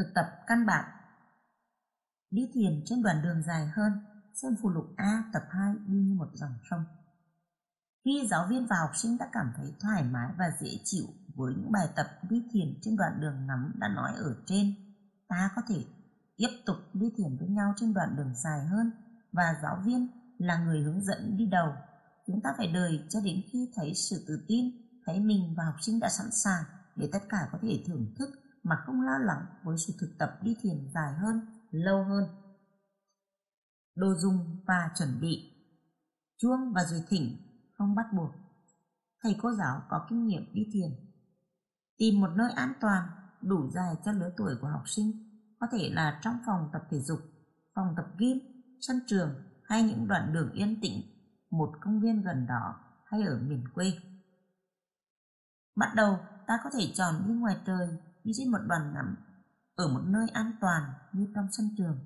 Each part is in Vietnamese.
Thực tập căn bản Đi thiền trên đoạn đường dài hơn, xem phụ lục A tập 2 đi như một dòng sông. Khi giáo viên và học sinh đã cảm thấy thoải mái và dễ chịu với những bài tập đi thiền trên đoạn đường ngắn đã nói ở trên, ta có thể tiếp tục đi thiền với nhau trên đoạn đường dài hơn và giáo viên là người hướng dẫn đi đầu. Chúng ta phải đợi cho đến khi thấy sự tự tin, thấy mình và học sinh đã sẵn sàng để tất cả có thể thưởng thức mà không lo lắng với sự thực tập đi thiền dài hơn, lâu hơn. Đồ dùng và chuẩn bị Chuông và dùi thỉnh không bắt buộc. Thầy cô giáo có kinh nghiệm đi thiền. Tìm một nơi an toàn, đủ dài cho lứa tuổi của học sinh, có thể là trong phòng tập thể dục, phòng tập gym, sân trường hay những đoạn đường yên tĩnh, một công viên gần đó hay ở miền quê. Bắt đầu, ta có thể chọn đi ngoài trời, đi trên một đoàn ngắm, ở một nơi an toàn như trong sân trường.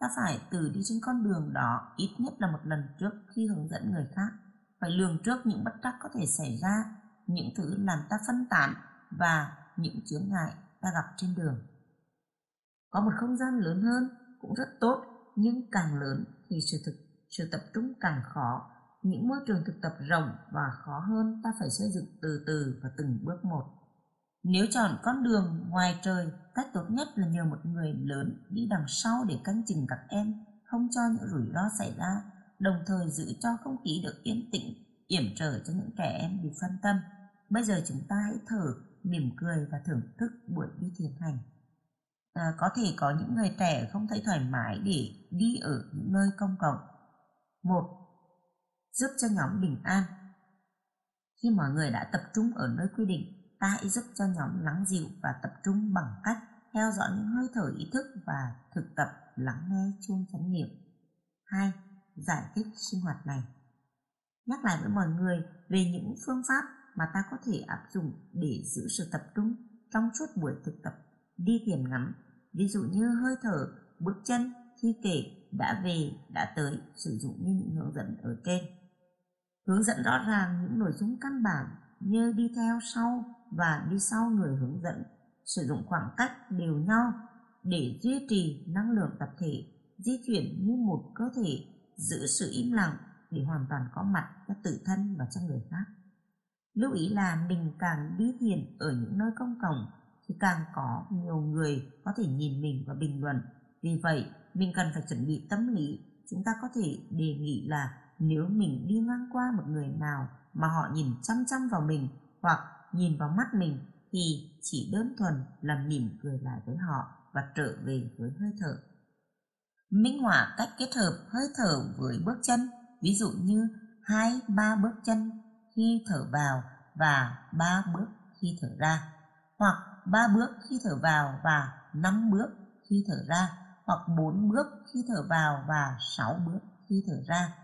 Ta phải từ đi trên con đường đó ít nhất là một lần trước khi hướng dẫn người khác phải lường trước những bất trắc có thể xảy ra, những thứ làm ta phân tán và những chướng ngại ta gặp trên đường. Có một không gian lớn hơn cũng rất tốt, nhưng càng lớn thì sự thực sự tập trung càng khó. Những môi trường thực tập rộng và khó hơn ta phải xây dựng từ từ và từng bước một. Nếu chọn con đường ngoài trời, cách tốt nhất là nhờ một người lớn đi đằng sau để canh chừng các em, không cho những rủi ro xảy ra đồng thời giữ cho không khí được yên tĩnh, yểm trở cho những trẻ em bị phân tâm. Bây giờ chúng ta hãy thở, mỉm cười và thưởng thức buổi đi thiền hành. À, có thể có những người trẻ không thấy thoải mái để đi ở những nơi công cộng. Một, giúp cho nhóm bình an. Khi mọi người đã tập trung ở nơi quy định, ta hãy giúp cho nhóm lắng dịu và tập trung bằng cách theo dõi những hơi thở ý thức và thực tập lắng nghe chuông chánh niệm. 2 giải thích sinh hoạt này. Nhắc lại với mọi người về những phương pháp mà ta có thể áp dụng để giữ sự tập trung trong suốt buổi thực tập đi thiền ngắm. ví dụ như hơi thở, bước chân, khi kể, đã về, đã tới, sử dụng như những hướng dẫn ở trên. Hướng dẫn rõ ràng những nội dung căn bản như đi theo sau và đi sau người hướng dẫn, sử dụng khoảng cách đều nhau để duy trì năng lượng tập thể, di chuyển như một cơ thể giữ sự im lặng để hoàn toàn có mặt cho tự thân và cho người khác. Lưu ý là mình càng đi thiền ở những nơi công cộng thì càng có nhiều người có thể nhìn mình và bình luận. Vì vậy, mình cần phải chuẩn bị tâm lý. Chúng ta có thể đề nghị là nếu mình đi ngang qua một người nào mà họ nhìn chăm chăm vào mình hoặc nhìn vào mắt mình thì chỉ đơn thuần là mỉm cười lại với họ và trở về với hơi thở. Minh họa cách kết hợp hơi thở với bước chân, ví dụ như hai, ba bước chân khi thở vào và ba bước khi thở ra, hoặc ba bước khi thở vào và năm bước khi thở ra, hoặc bốn bước khi thở vào và sáu bước khi thở ra.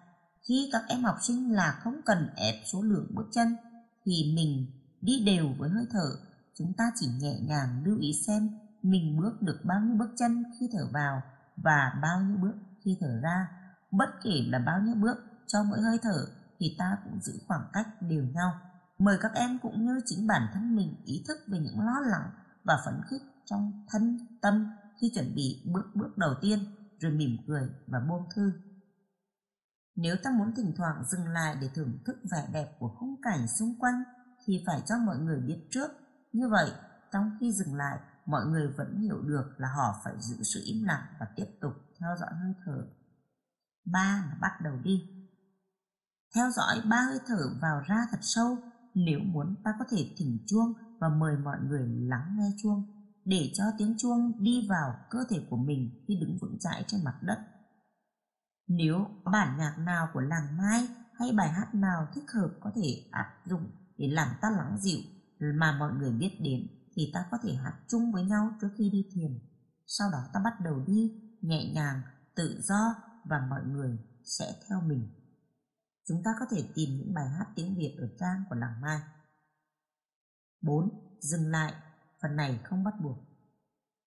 Khi các em học sinh là không cần ép số lượng bước chân thì mình đi đều với hơi thở, chúng ta chỉ nhẹ nhàng lưu ý xem mình bước được bao nhiêu bước chân khi thở vào và bao nhiêu bước khi thở ra. Bất kể là bao nhiêu bước cho mỗi hơi thở thì ta cũng giữ khoảng cách đều nhau. Mời các em cũng như chính bản thân mình ý thức về những lo lắng và phấn khích trong thân tâm khi chuẩn bị bước bước đầu tiên, rồi mỉm cười và buông thư. Nếu ta muốn thỉnh thoảng dừng lại để thưởng thức vẻ đẹp của khung cảnh xung quanh thì phải cho mọi người biết trước như vậy trong khi dừng lại mọi người vẫn hiểu được là họ phải giữ sự im lặng và tiếp tục theo dõi hơi thở. Ba là bắt đầu đi. Theo dõi ba hơi thở vào ra thật sâu, nếu muốn ta có thể thỉnh chuông và mời mọi người lắng nghe chuông, để cho tiếng chuông đi vào cơ thể của mình khi đứng vững chãi trên mặt đất. Nếu có bản nhạc nào của làng Mai hay bài hát nào thích hợp có thể áp dụng để làm ta lắng dịu mà mọi người biết đến thì ta có thể hát chung với nhau trước khi đi thiền. Sau đó ta bắt đầu đi nhẹ nhàng, tự do và mọi người sẽ theo mình. Chúng ta có thể tìm những bài hát tiếng Việt ở trang của làng Mai. 4. Dừng lại, phần này không bắt buộc.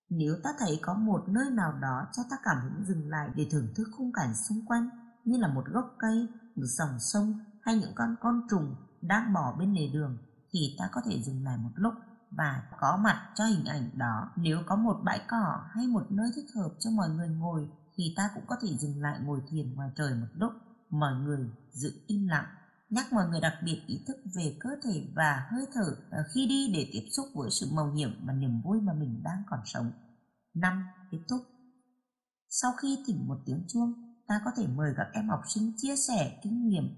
Nếu ta thấy có một nơi nào đó cho ta cảm hứng dừng lại để thưởng thức khung cảnh xung quanh như là một gốc cây, một dòng sông hay những con con trùng đang bỏ bên lề đường thì ta có thể dừng lại một lúc và có mặt cho hình ảnh đó. Nếu có một bãi cỏ hay một nơi thích hợp cho mọi người ngồi thì ta cũng có thể dừng lại ngồi thiền ngoài trời một lúc. Mọi người giữ im lặng nhắc mọi người đặc biệt ý thức về cơ thể và hơi thở ờ, khi đi để tiếp xúc với sự màu nhiệm và niềm vui mà mình đang còn sống. năm Kết thúc Sau khi thỉnh một tiếng chuông, ta có thể mời các em học sinh chia sẻ kinh nghiệm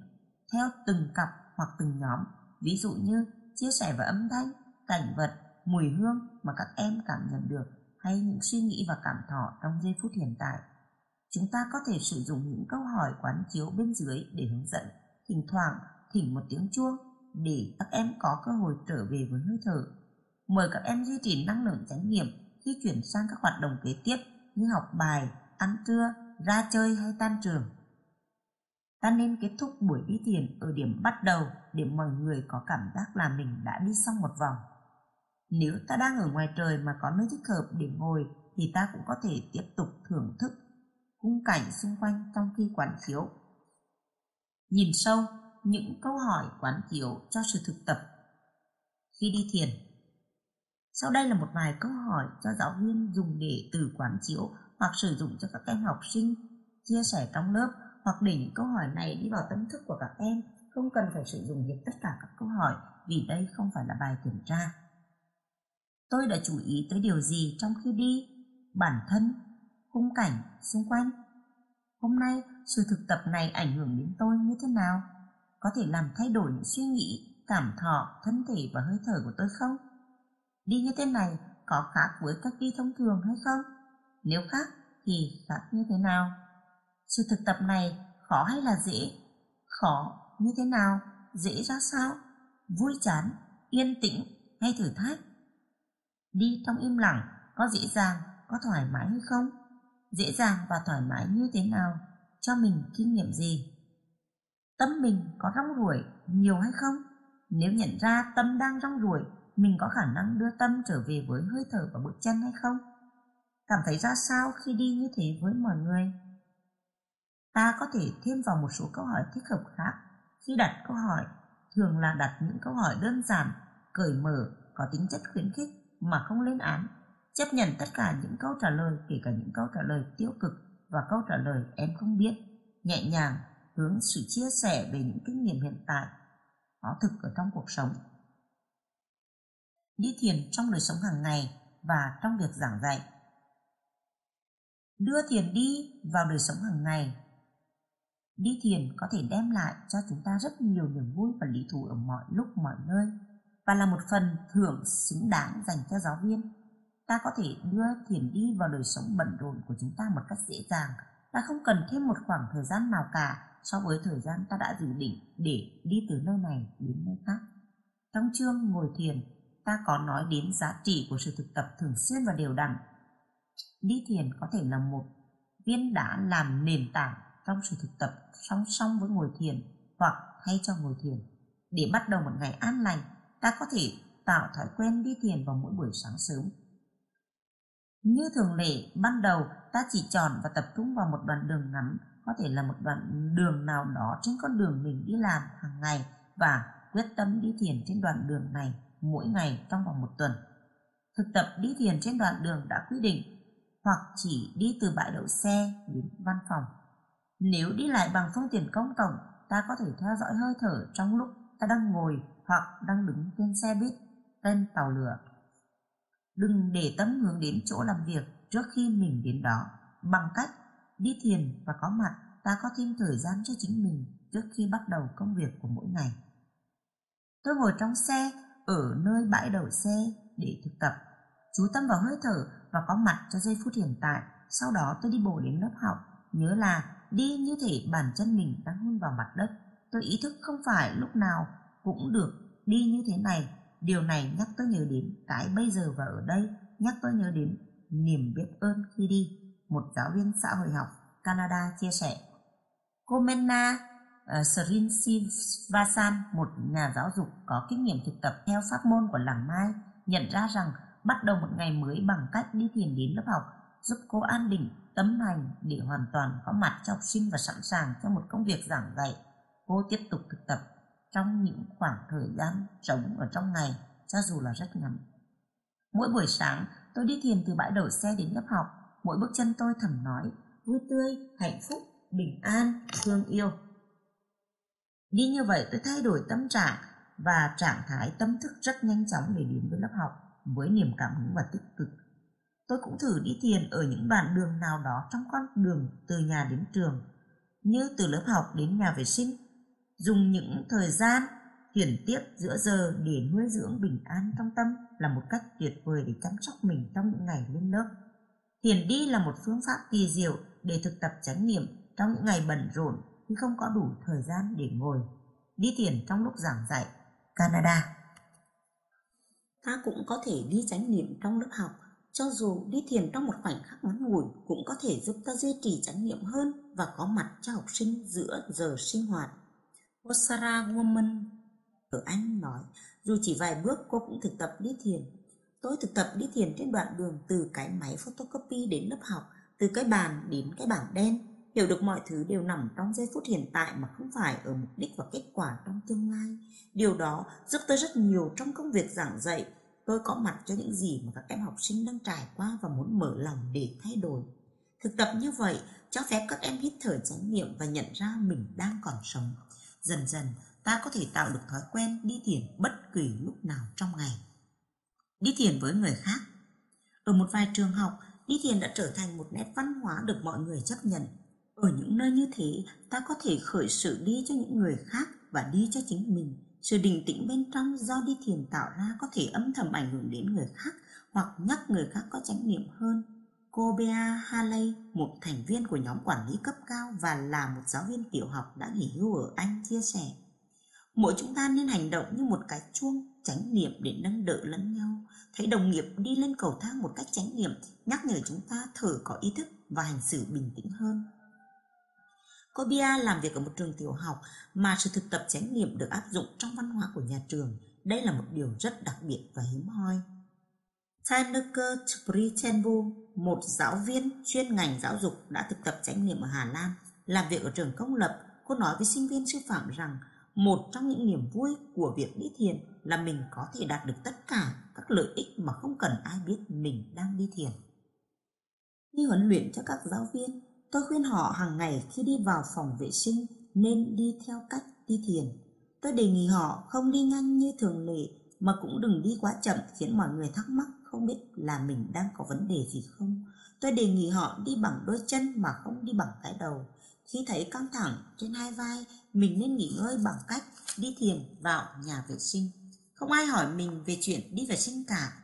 theo từng cặp hoặc từng nhóm, ví dụ như chia sẻ về âm thanh, cảnh vật, mùi hương mà các em cảm nhận được hay những suy nghĩ và cảm thọ trong giây phút hiện tại. Chúng ta có thể sử dụng những câu hỏi quán chiếu bên dưới để hướng dẫn thỉnh thoảng thỉnh một tiếng chuông để các em có cơ hội trở về với hơi thở. Mời các em duy trì năng lượng chánh niệm khi chuyển sang các hoạt động kế tiếp như học bài, ăn trưa, ra chơi hay tan trường. Ta nên kết thúc buổi đi thiền ở điểm bắt đầu để mọi người có cảm giác là mình đã đi xong một vòng. Nếu ta đang ở ngoài trời mà có nơi thích hợp để ngồi thì ta cũng có thể tiếp tục thưởng thức khung cảnh xung quanh trong khi quán chiếu nhìn sâu, những câu hỏi quán chiếu cho sự thực tập khi đi thiền. Sau đây là một vài câu hỏi cho giáo viên dùng để từ quán chiếu hoặc sử dụng cho các em học sinh chia sẻ trong lớp hoặc để những câu hỏi này đi vào tâm thức của các em không cần phải sử dụng hết tất cả các câu hỏi vì đây không phải là bài kiểm tra. Tôi đã chú ý tới điều gì trong khi đi, bản thân, khung cảnh xung quanh Hôm nay, sự thực tập này ảnh hưởng đến tôi như thế nào? Có thể làm thay đổi những suy nghĩ, cảm thọ, thân thể và hơi thở của tôi không? Đi như thế này có khác với cách đi thông thường hay không? Nếu khác thì khác như thế nào? Sự thực tập này khó hay là dễ? Khó như thế nào? Dễ ra sao? Vui chán, yên tĩnh hay thử thách? Đi trong im lặng có dễ dàng, có thoải mái hay không? dễ dàng và thoải mái như thế nào, cho mình kinh nghiệm gì. Tâm mình có rong ruổi nhiều hay không? Nếu nhận ra tâm đang rong ruổi, mình có khả năng đưa tâm trở về với hơi thở và bước chân hay không? Cảm thấy ra sao khi đi như thế với mọi người? Ta có thể thêm vào một số câu hỏi thích hợp khác. Khi đặt câu hỏi, thường là đặt những câu hỏi đơn giản, cởi mở, có tính chất khuyến khích mà không lên án. Chấp nhận tất cả những câu trả lời kể cả những câu trả lời tiêu cực và câu trả lời em không biết. Nhẹ nhàng hướng sự chia sẻ về những kinh nghiệm hiện tại có thực ở trong cuộc sống. Đi thiền trong đời sống hàng ngày và trong việc giảng dạy. Đưa thiền đi vào đời sống hàng ngày đi thiền có thể đem lại cho chúng ta rất nhiều niềm vui và lý thú ở mọi lúc, mọi nơi và là một phần thưởng xứng đáng dành cho giáo viên. Ta có thể đưa thiền đi vào đời sống bận rộn của chúng ta một cách dễ dàng ta không cần thêm một khoảng thời gian nào cả so với thời gian ta đã dự định để đi từ nơi này đến nơi khác. Trong chương ngồi thiền, ta có nói đến giá trị của sự thực tập thường xuyên và đều đặn. Đi thiền có thể là một viên đá làm nền tảng trong sự thực tập song song với ngồi thiền hoặc thay cho ngồi thiền để bắt đầu một ngày an lành ta có thể tạo thói quen đi thiền vào mỗi buổi sáng sớm như thường lệ, ban đầu ta chỉ chọn và tập trung vào một đoạn đường ngắn, có thể là một đoạn đường nào đó trên con đường mình đi làm hàng ngày và quyết tâm đi thiền trên đoạn đường này mỗi ngày trong vòng một tuần. Thực tập đi thiền trên đoạn đường đã quy định hoặc chỉ đi từ bãi đậu xe đến văn phòng. Nếu đi lại bằng phương tiện công cộng, ta có thể theo dõi hơi thở trong lúc ta đang ngồi hoặc đang đứng trên xe buýt, trên tàu lửa Đừng để tâm hướng đến chỗ làm việc trước khi mình đến đó. Bằng cách đi thiền và có mặt, ta có thêm thời gian cho chính mình trước khi bắt đầu công việc của mỗi ngày. Tôi ngồi trong xe ở nơi bãi đậu xe để thực tập, chú tâm vào hơi thở và có mặt cho giây phút hiện tại. Sau đó tôi đi bộ đến lớp học, nhớ là đi như thể bàn chân mình đang hôn vào mặt đất. Tôi ý thức không phải lúc nào cũng được đi như thế này Điều này nhắc tôi nhớ đến cái bây giờ và ở đây, nhắc tôi nhớ đến niềm biết ơn khi đi. Một giáo viên xã hội học Canada chia sẻ. Cô Menna uh, một nhà giáo dục có kinh nghiệm thực tập theo pháp môn của làng Mai, nhận ra rằng bắt đầu một ngày mới bằng cách đi thiền đến lớp học giúp cô an định tấm hành để hoàn toàn có mặt cho học sinh và sẵn sàng cho một công việc giảng dạy. Cô tiếp tục thực tập trong những khoảng thời gian trống ở trong ngày cho dù là rất ngắn Mỗi buổi sáng, tôi đi thiền từ bãi đậu xe đến lớp học. Mỗi bước chân tôi thầm nói, vui tươi, hạnh phúc, bình an, thương yêu. Đi như vậy tôi thay đổi tâm trạng và trạng thái tâm thức rất nhanh chóng để đến với lớp học với niềm cảm hứng và tích cực. Tôi cũng thử đi thiền ở những đoạn đường nào đó trong con đường từ nhà đến trường, như từ lớp học đến nhà vệ sinh, dùng những thời gian thiền tiếp giữa giờ để nuôi dưỡng bình an trong tâm là một cách tuyệt vời để chăm sóc mình trong những ngày lên lớp. Thiền đi là một phương pháp kỳ diệu để thực tập chánh niệm trong những ngày bận rộn khi không có đủ thời gian để ngồi. Đi thiền trong lúc giảng dạy. Canada Ta cũng có thể đi chánh niệm trong lớp học, cho dù đi thiền trong một khoảnh khắc ngắn ngủi cũng có thể giúp ta duy trì chánh niệm hơn và có mặt cho học sinh giữa giờ sinh hoạt. Osara Woman ở Anh nói, dù chỉ vài bước cô cũng thực tập đi thiền. Tôi thực tập đi thiền trên đoạn đường từ cái máy photocopy đến lớp học, từ cái bàn đến cái bảng đen, hiểu được mọi thứ đều nằm trong giây phút hiện tại mà không phải ở mục đích và kết quả trong tương lai. Điều đó giúp tôi rất nhiều trong công việc giảng dạy. Tôi có mặt cho những gì mà các em học sinh đang trải qua và muốn mở lòng để thay đổi. Thực tập như vậy cho phép các em hít thở chánh niệm và nhận ra mình đang còn sống. Dần dần, ta có thể tạo được thói quen đi thiền bất kỳ lúc nào trong ngày. Đi thiền với người khác Ở một vài trường học, đi thiền đã trở thành một nét văn hóa được mọi người chấp nhận. Ở những nơi như thế, ta có thể khởi sự đi cho những người khác và đi cho chính mình. Sự đình tĩnh bên trong do đi thiền tạo ra có thể âm thầm ảnh hưởng đến người khác hoặc nhắc người khác có trách niệm hơn. Cô Bea Haley, một thành viên của nhóm quản lý cấp cao và là một giáo viên tiểu học đã nghỉ hưu ở Anh chia sẻ. Mỗi chúng ta nên hành động như một cái chuông chánh niệm để nâng đỡ lẫn nhau. Thấy đồng nghiệp đi lên cầu thang một cách chánh niệm, nhắc nhở chúng ta thở có ý thức và hành xử bình tĩnh hơn. Cô Bia làm việc ở một trường tiểu học mà sự thực tập chánh niệm được áp dụng trong văn hóa của nhà trường. Đây là một điều rất đặc biệt và hiếm hoi. Tanaka Pritenbu, một giáo viên chuyên ngành giáo dục đã thực tập chánh niệm ở Hà Lan, làm việc ở trường công lập, cô nói với sinh viên sư phạm rằng một trong những niềm vui của việc đi thiền là mình có thể đạt được tất cả các lợi ích mà không cần ai biết mình đang đi thiền. Khi huấn luyện cho các giáo viên, tôi khuyên họ hàng ngày khi đi vào phòng vệ sinh nên đi theo cách đi thiền. Tôi đề nghị họ không đi nhanh như thường lệ mà cũng đừng đi quá chậm khiến mọi người thắc mắc không biết là mình đang có vấn đề gì không. Tôi đề nghị họ đi bằng đôi chân mà không đi bằng cái đầu. Khi thấy căng thẳng trên hai vai, mình nên nghỉ ngơi bằng cách đi thiền vào nhà vệ sinh. Không ai hỏi mình về chuyện đi vệ sinh cả.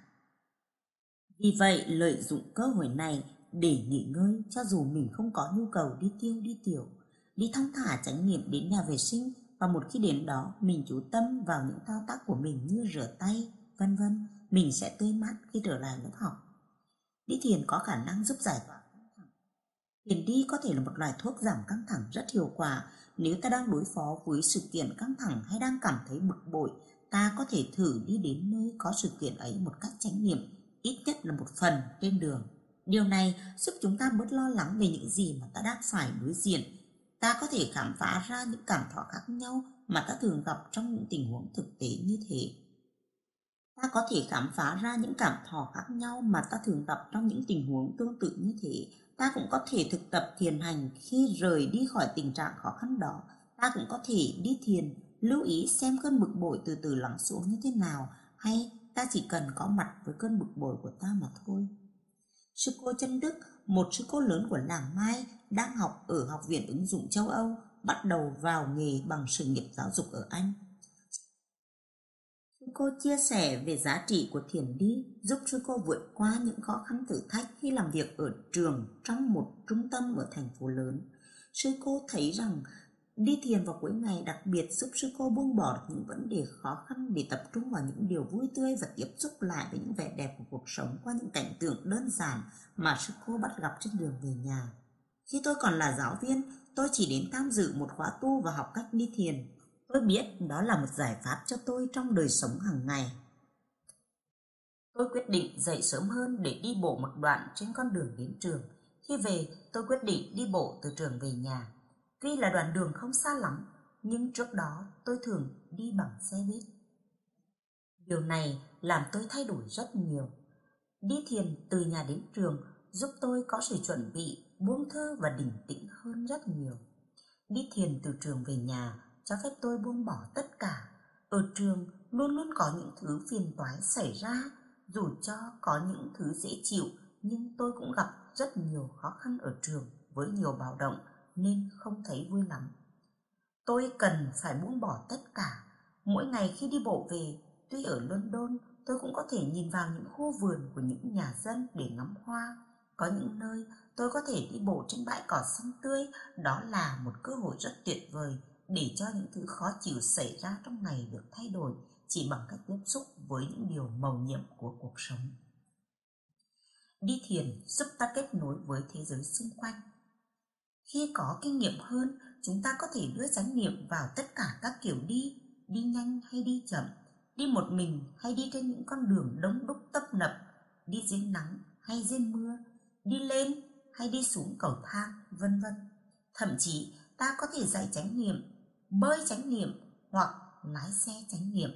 Vì vậy, lợi dụng cơ hội này để nghỉ ngơi cho dù mình không có nhu cầu đi tiêu đi tiểu. Đi thong thả tránh niệm đến nhà vệ sinh và một khi đến đó mình chú tâm vào những thao tác của mình như rửa tay, vân vân, mình sẽ tươi mát khi trở lại lớp học. Đi thiền có khả năng giúp giải tỏa Thiền đi có thể là một loại thuốc giảm căng thẳng rất hiệu quả nếu ta đang đối phó với sự kiện căng thẳng hay đang cảm thấy bực bội. Ta có thể thử đi đến nơi có sự kiện ấy một cách chánh niệm, ít nhất là một phần trên đường. Điều này giúp chúng ta bớt lo lắng về những gì mà ta đang phải đối diện. Ta có thể khám phá ra những cảm thọ khác nhau mà ta thường gặp trong những tình huống thực tế như thế. Ta có thể khám phá ra những cảm thọ khác nhau mà ta thường gặp trong những tình huống tương tự như thế ta cũng có thể thực tập thiền hành khi rời đi khỏi tình trạng khó khăn đó ta cũng có thể đi thiền, lưu ý xem cơn bực bội từ từ lắng xuống như thế nào, hay ta chỉ cần có mặt với cơn bực bội của ta mà thôi sư cô chân đức, một sư cô lớn của làng mai, đang học ở học viện ứng dụng châu âu, bắt đầu vào nghề bằng sự nghiệp giáo dục ở anh Sư Cô chia sẻ về giá trị của thiền đi giúp sư cô vượt qua những khó khăn thử thách khi làm việc ở trường trong một trung tâm ở thành phố lớn. Sư cô thấy rằng đi thiền vào cuối ngày đặc biệt giúp sư cô buông bỏ được những vấn đề khó khăn để tập trung vào những điều vui tươi và tiếp xúc lại với những vẻ đẹp của cuộc sống qua những cảnh tượng đơn giản mà sư cô bắt gặp trên đường về nhà. Khi tôi còn là giáo viên, tôi chỉ đến tham dự một khóa tu và học cách đi thiền Tôi biết đó là một giải pháp cho tôi trong đời sống hàng ngày. Tôi quyết định dậy sớm hơn để đi bộ một đoạn trên con đường đến trường. Khi về, tôi quyết định đi bộ từ trường về nhà. Tuy là đoạn đường không xa lắm, nhưng trước đó tôi thường đi bằng xe buýt. Điều này làm tôi thay đổi rất nhiều. Đi thiền từ nhà đến trường giúp tôi có sự chuẩn bị, buông thơ và bình tĩnh hơn rất nhiều. Đi thiền từ trường về nhà cho phép tôi buông bỏ tất cả. Ở trường luôn luôn có những thứ phiền toái xảy ra, dù cho có những thứ dễ chịu nhưng tôi cũng gặp rất nhiều khó khăn ở trường với nhiều bạo động nên không thấy vui lắm. Tôi cần phải buông bỏ tất cả. Mỗi ngày khi đi bộ về, tuy ở London, tôi cũng có thể nhìn vào những khu vườn của những nhà dân để ngắm hoa. Có những nơi tôi có thể đi bộ trên bãi cỏ xanh tươi, đó là một cơ hội rất tuyệt vời để cho những thứ khó chịu xảy ra trong ngày được thay đổi chỉ bằng cách tiếp xúc với những điều màu nhiệm của cuộc sống. Đi thiền giúp ta kết nối với thế giới xung quanh. Khi có kinh nghiệm hơn, chúng ta có thể đưa chánh niệm vào tất cả các kiểu đi, đi nhanh hay đi chậm, đi một mình hay đi trên những con đường đông đúc tấp nập, đi dưới nắng hay dưới mưa, đi lên hay đi xuống cầu thang, vân vân. Thậm chí ta có thể dạy chánh niệm, bơi chánh niệm hoặc lái xe chánh niệm.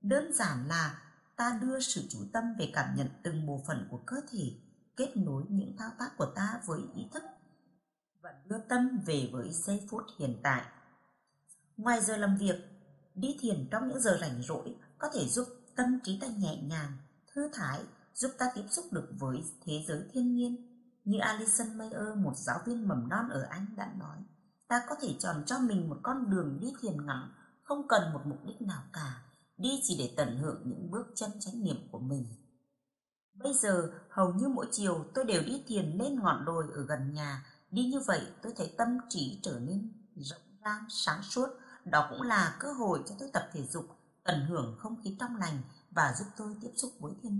Đơn giản là ta đưa sự chú tâm về cảm nhận từng bộ phận của cơ thể, kết nối những thao tác của ta với ý thức và đưa tâm về với giây phút hiện tại. Ngoài giờ làm việc, đi thiền trong những giờ rảnh rỗi có thể giúp tâm trí ta nhẹ nhàng, thư thái, giúp ta tiếp xúc được với thế giới thiên nhiên. Như Alison Mayer, một giáo viên mầm non ở Anh đã nói, ta có thể chọn cho mình một con đường đi thiền ngắn, không cần một mục đích nào cả, đi chỉ để tận hưởng những bước chân chánh niệm của mình. Bây giờ, hầu như mỗi chiều tôi đều đi thiền lên ngọn đồi ở gần nhà Đi như vậy tôi thấy tâm trí trở nên rộng rãi, sáng suốt. Đó cũng là cơ hội cho tôi tập thể dục, tận hưởng không khí trong lành và giúp tôi tiếp xúc với thiên